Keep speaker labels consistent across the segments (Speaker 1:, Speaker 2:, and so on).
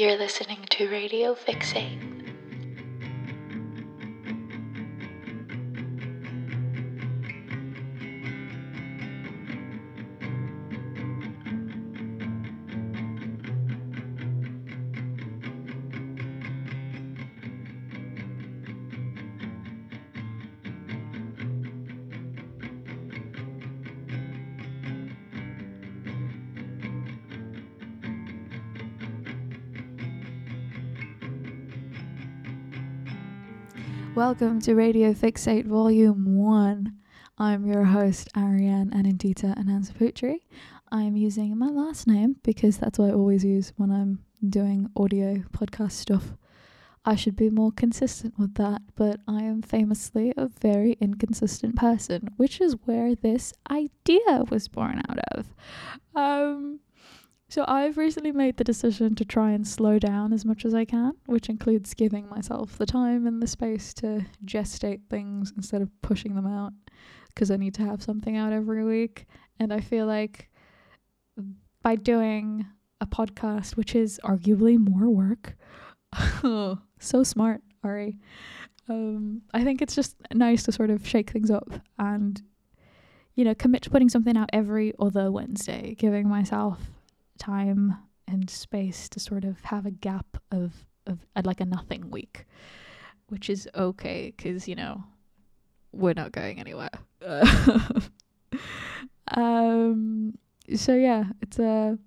Speaker 1: You're listening to Radio Fixate.
Speaker 2: Welcome to Radio Fixate Volume 1. I'm your host, Ariane Anindita Anansaputri. I'm using my last name because that's what I always use when I'm doing audio podcast stuff. I should be more consistent with that, but I am famously a very inconsistent person, which is where this idea was born out of. Um, so I've recently made the decision to try and slow down as much as I can, which includes giving myself the time and the space to gestate things instead of pushing them out because I need to have something out every week. And I feel like by doing a podcast, which is arguably more work, so smart, Ari. Um, I think it's just nice to sort of shake things up and, you know, commit to putting something out every other Wednesday, giving myself time and space to sort of have a gap of of uh, like a nothing week, which is okay because you know we're not going anywhere. um. So yeah, it's a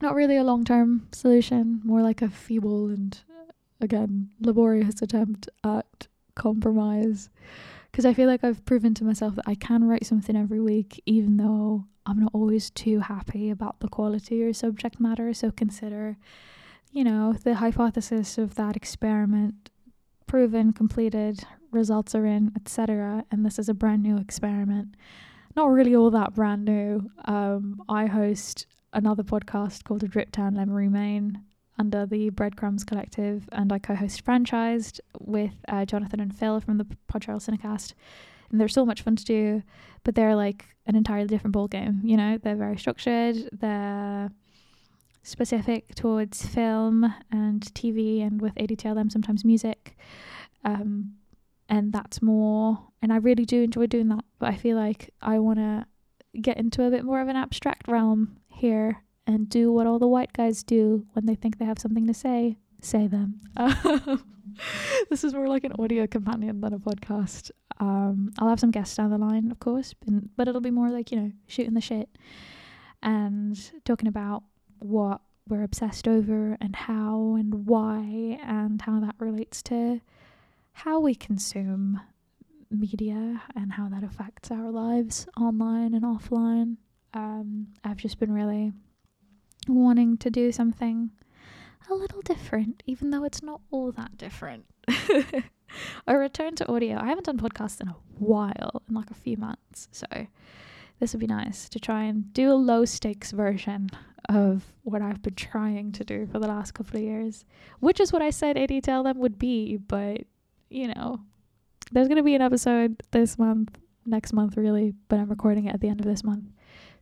Speaker 2: not really a long term solution, more like a feeble and again laborious attempt at compromise. Because I feel like I've proven to myself that I can write something every week, even though I'm not always too happy about the quality or subject matter. So consider, you know, the hypothesis of that experiment proven, completed, results are in, etc. And this is a brand new experiment. Not really all that brand new. Um, I host another podcast called A Drip Down Memory Main under the Breadcrumbs Collective, and I co-host Franchised with uh, Jonathan and Phil from the Pod Charles Cinecast and they're so much fun to do, but they're like an entirely different ball game. You know, they're very structured. They're specific towards film and TV, and with ADTLM sometimes music. Um, and that's more. And I really do enjoy doing that. But I feel like I want to get into a bit more of an abstract realm here and do what all the white guys do when they think they have something to say. Say them. this is more like an audio companion than a podcast. Um, I'll have some guests down the line, of course, but it'll be more like, you know, shooting the shit and talking about what we're obsessed over and how and why and how that relates to how we consume media and how that affects our lives online and offline. Um, I've just been really wanting to do something a little different, even though it's not all that different. a return to audio. I haven't done podcasts in a while, in like a few months. So this would be nice to try and do a low stakes version of what I've been trying to do for the last couple of years, which is what I said Eddie Tell Them would be. But, you know, there's going to be an episode this month, next month, really, but I'm recording it at the end of this month.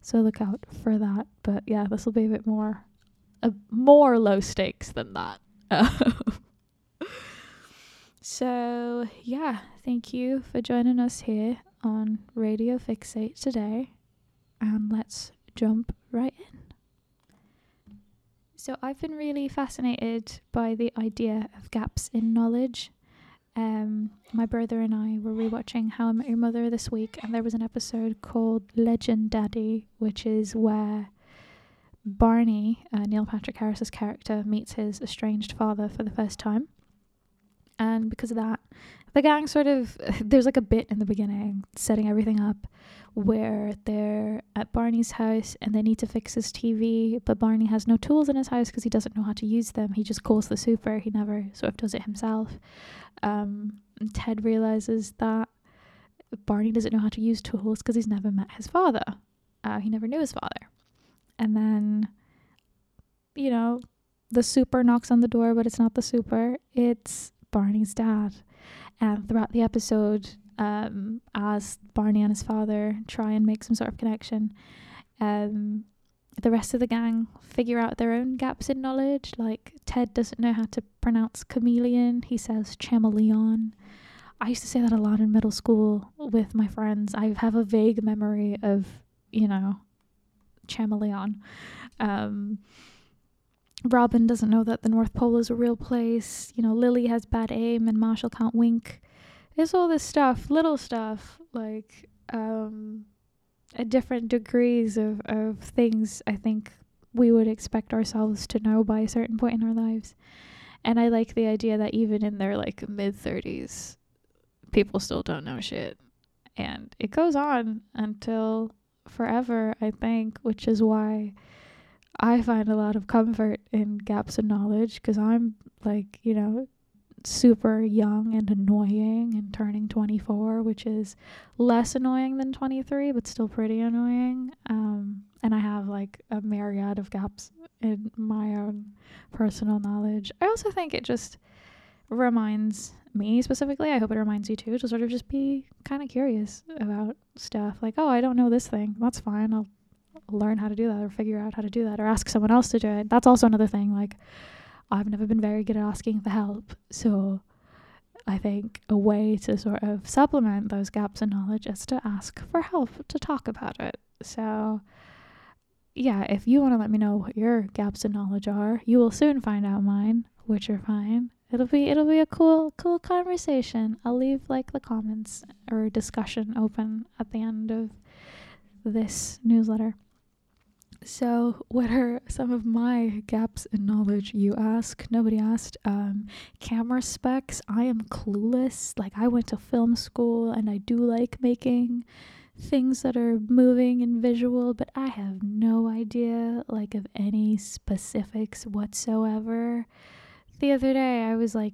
Speaker 2: So look out for that. But yeah, this will be a bit more, a more low stakes than that. So, yeah, thank you for joining us here on Radio Fixate today. And let's jump right in. So, I've been really fascinated by the idea of gaps in knowledge. Um, my brother and I were rewatching How I Met Your Mother this week, and there was an episode called Legendaddy, which is where Barney, uh, Neil Patrick Harris's character, meets his estranged father for the first time and because of that the gang sort of there's like a bit in the beginning setting everything up where they're at Barney's house and they need to fix his TV, but Barney has no tools in his house because he doesn't know how to use them. He just calls the super. He never sort of does it himself. Um, Ted realizes that Barney doesn't know how to use tools because he's never met his father. Uh, he never knew his father. And then, you know, the super knocks on the door, but it's not the super. It's Barney's dad. And throughout the episode, um, as Barney and his father try and make some sort of connection, um, the rest of the gang figure out their own gaps in knowledge. Like Ted doesn't know how to pronounce chameleon; he says chameleon. I used to say that a lot in middle school with my friends. I have a vague memory of, you know, chameleon. Um, Robin doesn't know that the North Pole is a real place. You know, Lily has bad aim and Marshall can't wink. There's all this stuff, little stuff, like um, at different degrees of, of things I think we would expect ourselves to know by a certain point in our lives. And I like the idea that even in their like mid 30s, people still don't know shit. And it goes on until forever, I think, which is why I find a lot of comfort in gaps in knowledge because I'm like, you know, super young and annoying and turning 24, which is less annoying than 23, but still pretty annoying. Um, and I have like a myriad of gaps in my own personal knowledge. I also think it just reminds me specifically, I hope it reminds you too, to sort of just be kind of curious about stuff. Like, oh, I don't know this thing. That's fine. I'll learn how to do that or figure out how to do that or ask someone else to do it. That's also another thing. Like, I've never been very good at asking for help. So I think a way to sort of supplement those gaps in knowledge is to ask for help to talk about it. So, yeah, if you want to let me know what your gaps in knowledge are, you will soon find out mine, which are fine. It'll be it'll be a cool cool conversation. I'll leave like the comments or discussion open at the end of this newsletter. So, what are some of my gaps in knowledge? You ask. Nobody asked. Um, camera specs. I am clueless. Like, I went to film school and I do like making things that are moving and visual, but I have no idea, like, of any specifics whatsoever. The other day, I was like,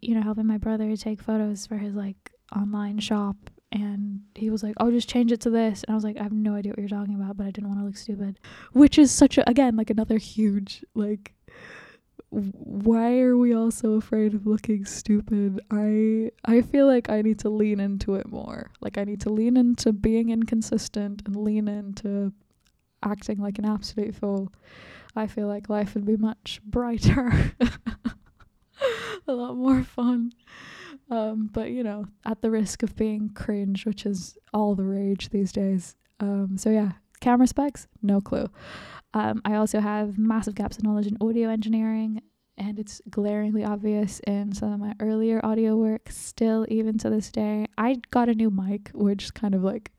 Speaker 2: you know, helping my brother take photos for his like online shop and he was like, "I'll just change it to this," and I was like, "I have no idea what you're talking about," but I didn't want to look stupid, which is such a again like another huge like. Why are we all so afraid of looking stupid? I I feel like I need to lean into it more. Like I need to lean into being inconsistent and lean into acting like an absolute fool. I feel like life would be much brighter, a lot more fun. Um, but you know, at the risk of being cringe, which is all the rage these days. Um, so yeah, camera specs, no clue. Um, I also have massive gaps in knowledge in audio engineering, and it's glaringly obvious in some of my earlier audio work. Still, even to this day, I got a new mic, which kind of like,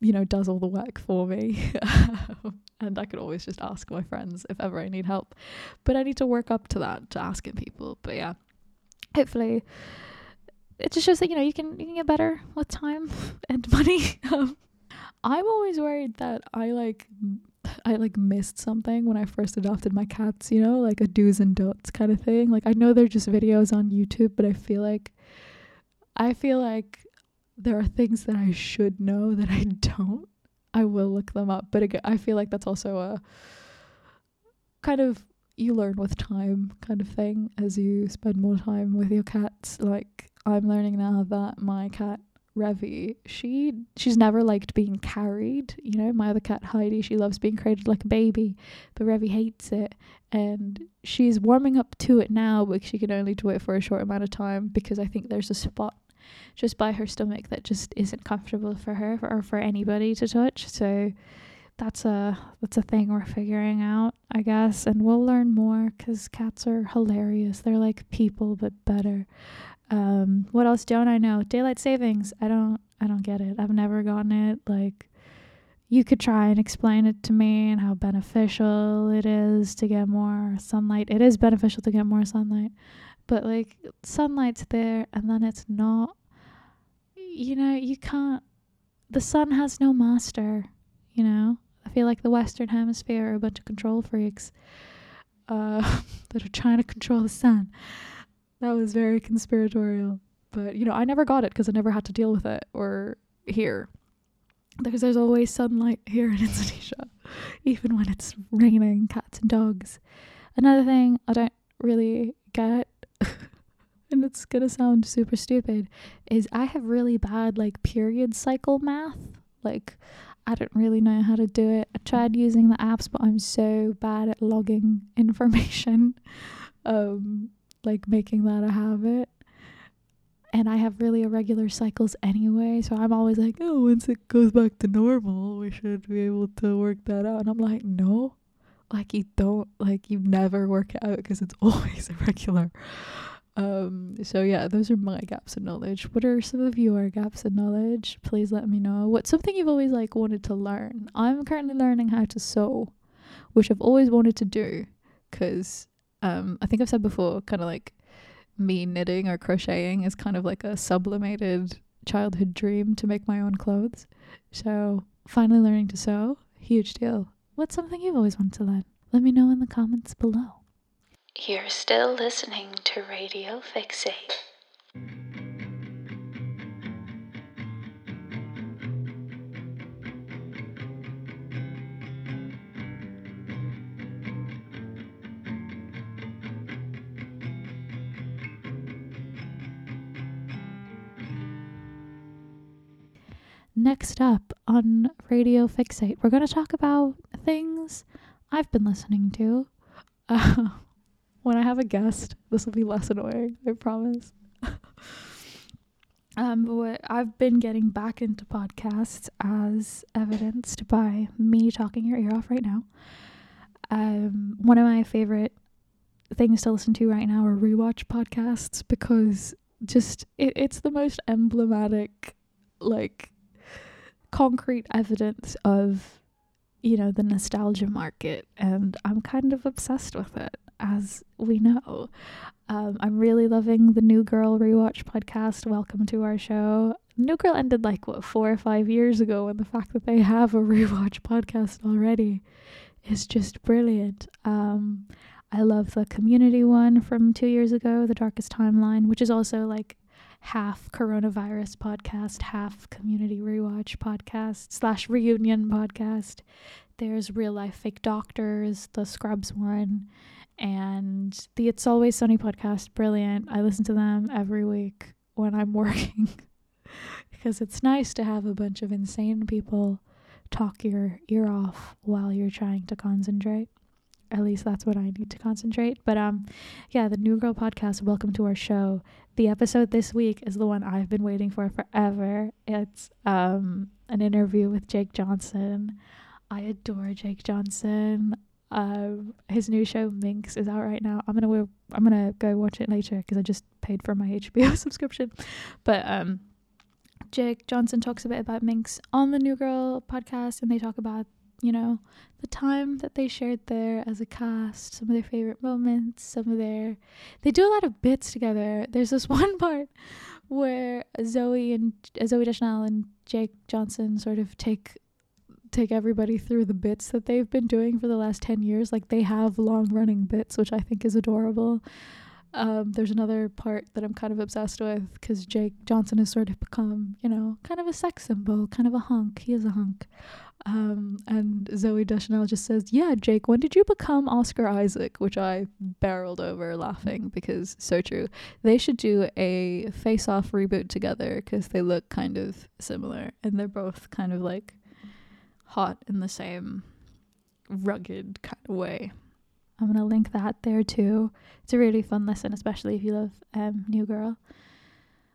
Speaker 2: you know, does all the work for me. and I could always just ask my friends if ever I need help. But I need to work up to that, to asking people. But yeah, hopefully it just shows that you know you can you can get better with time and money. Um, I'm always worried that I like I like missed something when I first adopted my cats, you know, like a do's and don'ts kind of thing. Like I know they're just videos on YouTube, but I feel like I feel like there are things that I should know that I don't. I will look them up, but again, I feel like that's also a kind of you learn with time kind of thing as you spend more time with your cats. Like I'm learning now that my cat Revy, she she's never liked being carried. You know, my other cat Heidi, she loves being cradled like a baby, but Revy hates it, and she's warming up to it now, but she can only do it for a short amount of time because I think there's a spot just by her stomach that just isn't comfortable for her or for anybody to touch. So that's a that's a thing we're figuring out, I guess, and we'll learn more because cats are hilarious. They're like people but better. Um, what else don't I know? Daylight savings. I don't I don't get it. I've never gotten it. Like you could try and explain it to me and how beneficial it is to get more sunlight. It is beneficial to get more sunlight. But like sunlight's there and then it's not you know, you can't the sun has no master, you know? I feel like the Western Hemisphere are a bunch of control freaks uh, that are trying to control the sun. That was very conspiratorial. But, you know, I never got it because I never had to deal with it or here. Because there's always sunlight here in Indonesia, even when it's raining cats and dogs. Another thing I don't really get, and it's gonna sound super stupid, is I have really bad like period cycle math. Like I don't really know how to do it. I tried using the apps, but I'm so bad at logging information, um, like making that a habit. And I have really irregular cycles anyway, so I'm always like, oh, once it goes back to normal, we should be able to work that out. And I'm like, no, like you don't, like you never work it out because it's always irregular. Um, so yeah, those are my gaps in knowledge. What are some of your gaps in knowledge? Please let me know. What's something you've always like wanted to learn? I'm currently learning how to sew, which I've always wanted to do because um I think I've said before, kind of like me knitting or crocheting is kind of like a sublimated childhood dream to make my own clothes. So finally learning to sew, huge deal. What's something you've always wanted to learn? Let me know in the comments below.
Speaker 1: You're still listening to Radio Fixate.
Speaker 2: Next up on Radio Fixate, we're going to talk about things I've been listening to. Uh, when I have a guest, this will be less annoying, I promise. um, but what I've been getting back into podcasts as evidenced by me talking your ear off right now. Um, one of my favorite things to listen to right now are rewatch podcasts because just it, it's the most emblematic, like concrete evidence of you know the nostalgia market and i'm kind of obsessed with it as we know. Um, i'm really loving the new girl rewatch podcast. Welcome to our show. New girl ended like what four or five years ago and the fact that they have a rewatch podcast already is just brilliant. Um, i love the community one from two years ago the darkest timeline which is also like half coronavirus podcast, half community rewatch podcast slash reunion podcast. There's real life fake doctors, the Scrubs one, and the It's Always Sunny podcast. Brilliant. I listen to them every week when I'm working because it's nice to have a bunch of insane people talk your ear off while you're trying to concentrate at least that's what I need to concentrate. But um yeah, the New Girl podcast, welcome to our show. The episode this week is the one I've been waiting for forever. It's um an interview with Jake Johnson. I adore Jake Johnson. Um his new show Minx is out right now. I'm going to I'm to go watch it later because I just paid for my HBO subscription. But um Jake Johnson talks a bit about Minx on the New Girl podcast and they talk about you know, the time that they shared there as a cast, some of their favorite moments, some of their. They do a lot of bits together. There's this one part where Zoe and uh, Zooey Deschanel and Jake Johnson sort of take take everybody through the bits that they've been doing for the last 10 years like they have long running bits which i think is adorable um, there's another part that I'm kind of obsessed with because Jake Johnson has sort of become, you know, kind of a sex symbol, kind of a hunk. He is a hunk. Um, and Zooey Deschanel just says, Yeah, Jake, when did you become Oscar Isaac? Which I barreled over laughing because so true. They should do a face off reboot together because they look kind of similar and they're both kind of like hot in the same rugged kind of way. I'm to link that there too. It's a really fun listen, especially if you love um, New Girl.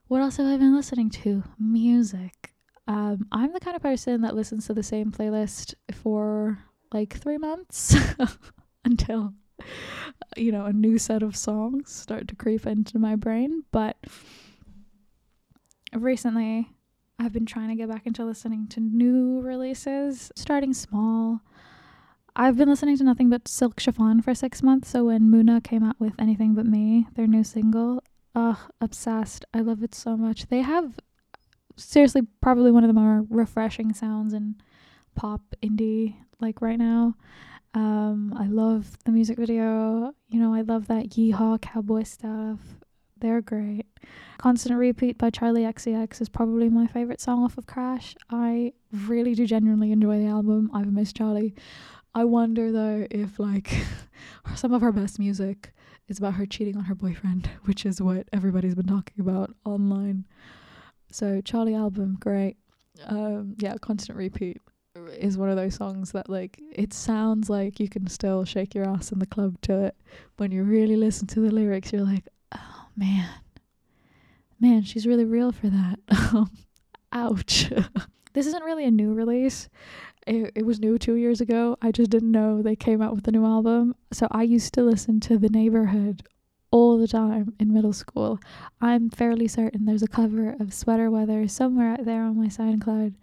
Speaker 2: What else have I been listening to? Music. Um, I'm the kind of person that listens to the same playlist for like three months until you know a new set of songs start to creep into my brain. But recently, I've been trying to get back into listening to new releases, starting small. I've been listening to nothing but Silk Chiffon for six months. So when Muna came out with Anything But Me, their new single, ugh, obsessed. I love it so much. They have seriously probably one of the more refreshing sounds in pop indie like right now. Um, I love the music video. You know, I love that yeehaw cowboy stuff. They're great. Constant Repeat by Charli XCX is probably my favorite song off of Crash. I really do genuinely enjoy the album. I've missed Charli. I wonder though if like some of her best music is about her cheating on her boyfriend, which is what everybody's been talking about online. So Charli album, great. Um, yeah, constant repeat. is one of those songs that like it sounds like you can still shake your ass in the club to it. When you really listen to the lyrics, you're like, oh man, man, she's really real for that. Ouch. this isn't really a new release. It, it was new two years ago. I just didn't know they came out with a new album. So I used to listen to The Neighbourhood all the time in middle school. I'm fairly certain there's a cover of Sweater Weather somewhere out there on my SoundCloud.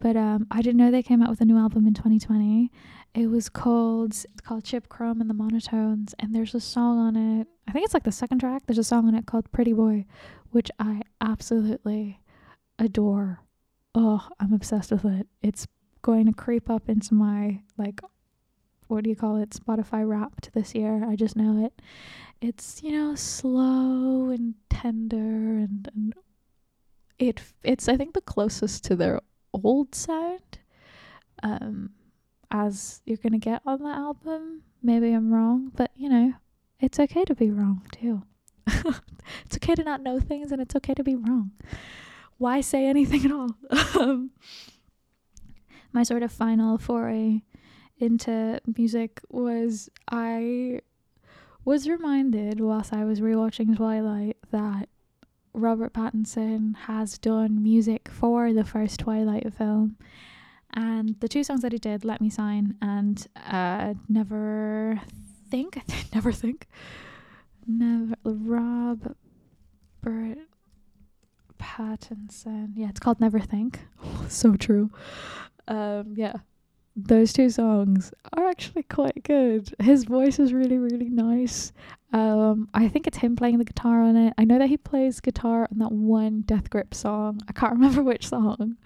Speaker 2: But um, I didn't know they came out with a new album in 2020. It was called it's called Chip Chrome and the Monotones, and there's a song on it. I think it's like the second track. There's a song on it called Pretty Boy, which I absolutely adore. Oh, I'm obsessed with it. It's going to creep up into my like what do you call it? Spotify Wrapped this year. I just know it. It's you know slow and tender and and it it's I think the closest to their old sound um as you're gonna get on the album. Maybe I'm wrong, but you know it's okay to be wrong too. it's okay to not know things and it's okay to be wrong. Why say anything at all? um, my sort of final foray into music was I was reminded whilst I was rewatching Twilight that Robert Pattinson has done music for the first Twilight film. And the two songs that he did, Let Me Sign and uh, Never Think, Never Think, Never, Rob Bert Pattinson. Yeah, it's called Never Think. so true. Um, yeah, those two songs are actually quite good. His voice is really, really nice. Um, I think it's him playing the guitar on it. I know that he plays guitar on that one Death Grip song. I can't remember which song,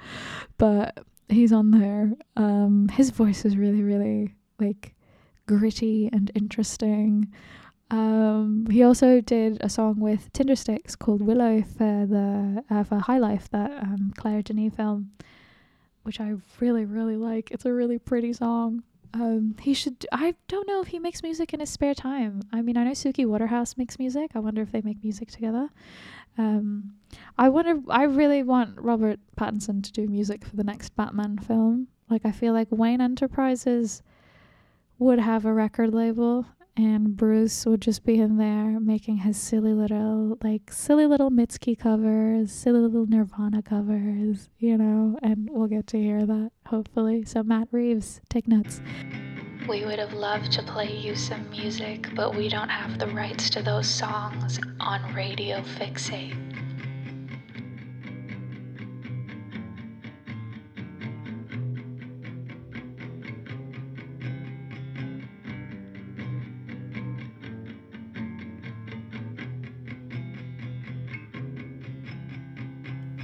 Speaker 2: but he's on there. Um, his voice is really, really like gritty and interesting. Um, he also did a song with Tindersticks called Willow for the uh, for High Life, that um, Claire Denis film which I really, really like. It's a really pretty song. Um, he should. I don't know if he makes music in his spare time. I mean, I know Suki Waterhouse makes music. I wonder if they make music together. Um, I wonder. I really want Robert Pattinson to do music for the next Batman film. Like, I feel like Wayne Enterprises would have a record label, and Bruce would just be in there making his silly little like silly little Mitski covers, silly little Nirvana covers, you know, and we'll get to hear that hopefully. So Matt Reeves, take notes.
Speaker 1: We would have loved to play you some music, but we don't have the rights to those songs on Radio Fixate.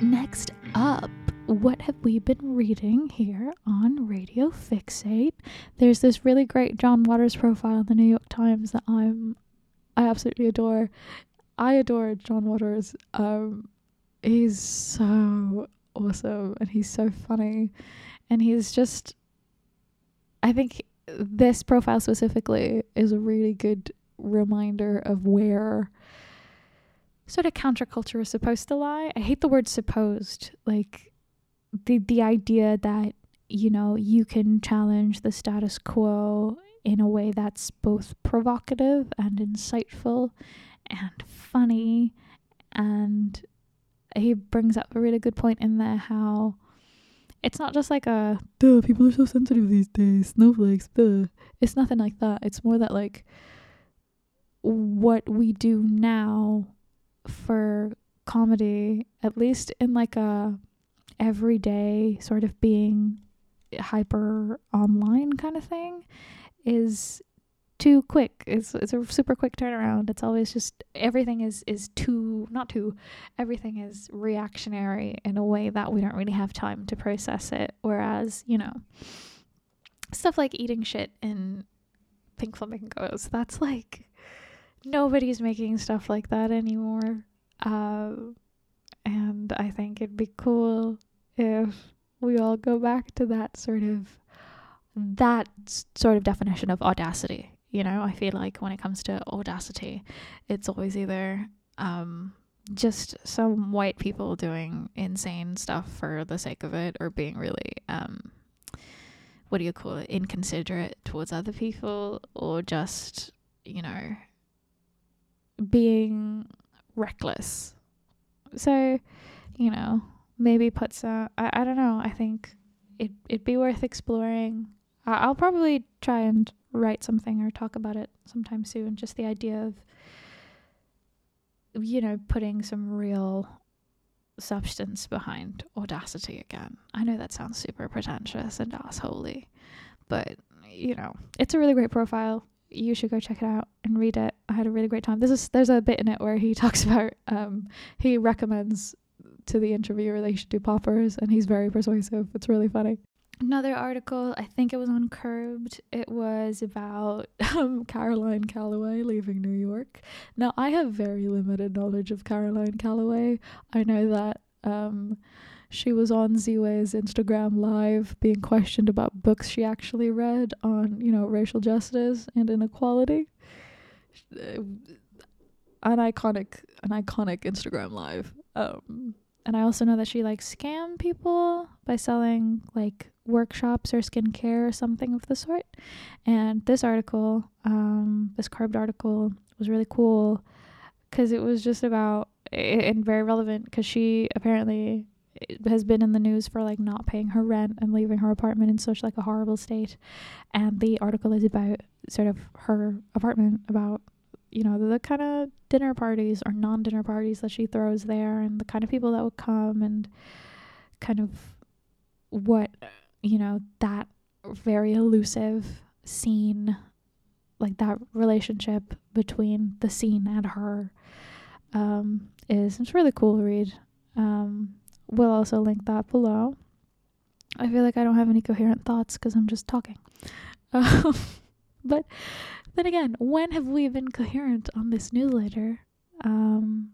Speaker 2: Next up, what have we been reading here on Radio Fixate? There's this really great John Waters profile in the New York Times that I'm I absolutely adore. I adore John Waters. Um he's so awesome and he's so funny and he's just I think this profile specifically is a really good reminder of where sort of counterculture is supposed to lie. I hate the word supposed. Like the the idea that, you know, you can challenge the status quo in a way that's both provocative and insightful and funny and he brings up a really good point in there how it's not just like a duh people are so sensitive these days snowflakes duh it's nothing like that it's more that like what we do now for comedy, at least in like a everyday sort of being hyper online kind of thing, is too quick. It's it's a super quick turnaround. It's always just everything is is too not too everything is reactionary in a way that we don't really have time to process it. Whereas, you know, stuff like eating shit in pink flamingos, that's like nobody's making stuff like that anymore. Uh, and I think it'd be cool if we all go back to that sort of that sort of definition of audacity. You know, I feel like when it comes to audacity, it's always either um, just some white people doing insane stuff for the sake of it or being really um, what do you call it, inconsiderate towards other people or just, you know, being reckless. So, you know, maybe puts a, I, I don't know, I think it, it'd be worth exploring. I'll probably try and write something or talk about it sometime soon. Just the idea of, you know, putting some real substance behind audacity again. I know that sounds super pretentious and assholey, but you know, it's a really great profile. You should go check it out and read it. I had a really great time. This is there's a bit in it where he talks about um he recommends to the interviewer they should do poppers and he's very persuasive. It's really funny. Another article, I think it was on Curbed. It was about um, Caroline Calloway leaving New York. Now, I have very limited knowledge of Caroline Calloway. I know that um, she was on Ziwe's Instagram live being questioned about books she actually read on, you know, racial justice and inequality. An iconic, an iconic Instagram live. Um, and I also know that she like scam people by selling like workshops or skincare or something of the sort. And this article, um, this Curbed article, was really cool because it was just about and very relevant because she apparently has been in the news for like not paying her rent and leaving her apartment in such like a horrible state. And the article is about sort of her apartment about you know the, kind of dinner parties or non-dinner parties that she throws there and the kind of people that would come and kind of what you know that very elusive scene like that relationship between the scene and her um, is. It's really cool read. Um, we'll also link that below i feel like i don't have any coherent thoughts because i'm just talking um, but then again when have we been coherent on this newsletter um,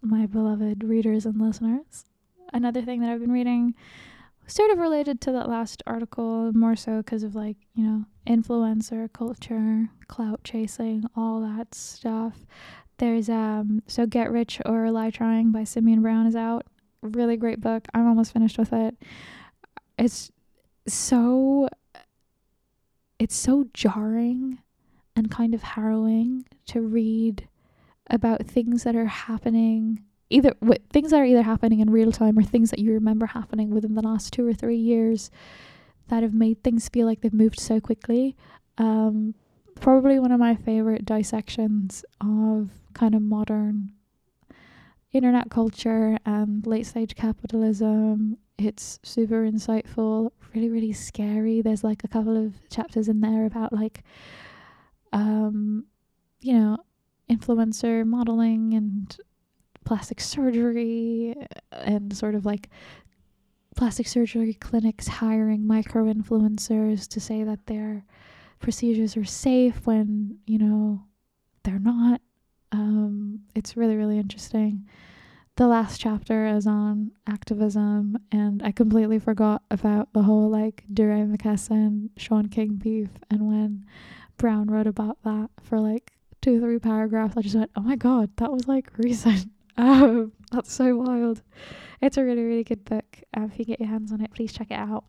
Speaker 2: my beloved readers and listeners another thing that i've been reading sort of related to that last article, more so because of like, you know, influencer culture, clout chasing, all that stuff. There's um so Get Rich or Lie Trying by Symeon Brown is out. Really great book. I'm almost finished with it. It's so it's so jarring and kind of harrowing to read about things that are happening either w- things that are either happening in real time or things that you remember happening within the last two or three years that have made things feel like they've moved so quickly. Um, probably one of my favorite dissections of kind of modern internet culture and late stage capitalism. It's super insightful, really, really scary. There's like a couple of chapters in there about like, um, you know, influencer modeling and plastic surgery and sort of like plastic surgery clinics hiring micro influencers to say that their procedures are safe when, you know, they're not. Um, it's really, really interesting. The last chapter is on activism, and I completely forgot about the whole like DeRay McKesson, Shaun King beef, and when Brown wrote about that for like two, three paragraphs, I just went, oh my god, that was like recent. Um, that's so wild. It's a really, really good book. Um, if you get your hands on it, please check it out.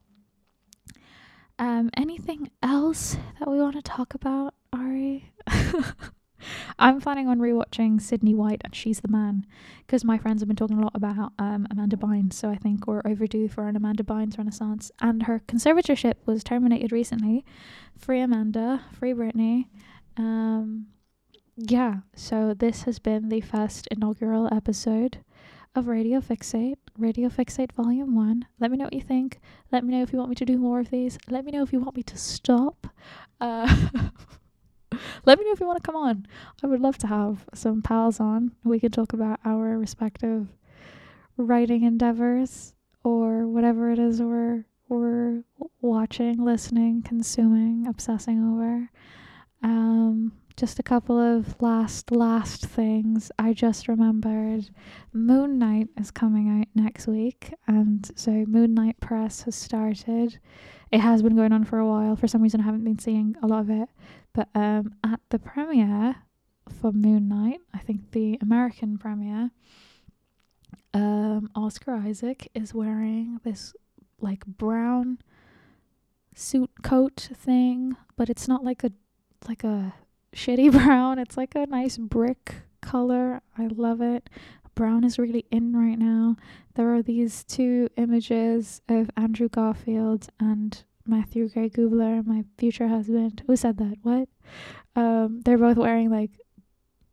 Speaker 2: Um, anything else that we want to talk about, Ari? I'm planning on rewatching Sydney White and She's the Man because my friends have been talking a lot about um, Amanda Bynes, so I think we're overdue for an Amanda Bynes renaissance. And her conservatorship was terminated recently. Free Amanda, free Britney. Um, yeah, so this has been the first inaugural episode of Radio Fixate, Radio Fixate Volume 1. Let me know what you think. Let me know if you want me to do more of these. Let me know if you want me to stop. Uh, let me know if you want to come on. I would love to have some pals on. We could talk about our respective writing endeavors or whatever it is we're, we're watching, listening, consuming, obsessing over. Um, just a couple of last last things i just remembered moon knight is coming out next week and so moon knight press has started it has been going on for a while for some reason i haven't been seeing a lot of it but um at the premiere for moon knight i think the american premiere um oscar isaac is wearing this like brown suit coat thing, but it's not like a like a shitty brown. It's like a nice brick color. I love it. Brown is really in right now. There are these two images of Andrew Garfield and Matthew Gray Gubler, my future husband. Who said that? What? Um, they're both wearing like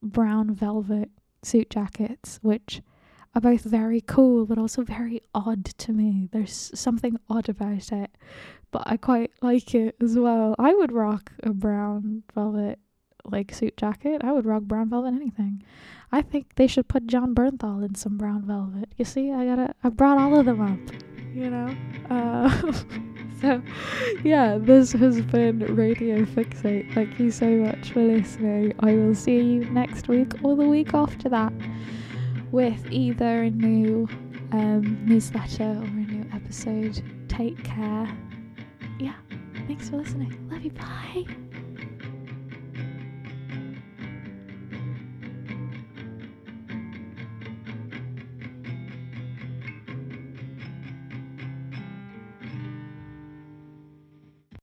Speaker 2: brown velvet suit jackets, which are both very cool but also very odd to me. There's something odd about it, but I quite like it as well. I would rock a brown velvet like suit jacket. I would rock brown velvet anything. I think they should put Jon Bernthal in some brown velvet. You see, I gotta I brought all of them up, you know? Uh so yeah, this has been Radio Fixate. Thank you so much for listening. I will see you next week or the week after that with either a new um, newsletter or a new episode. Take care. Yeah, thanks for listening. Love you. Bye.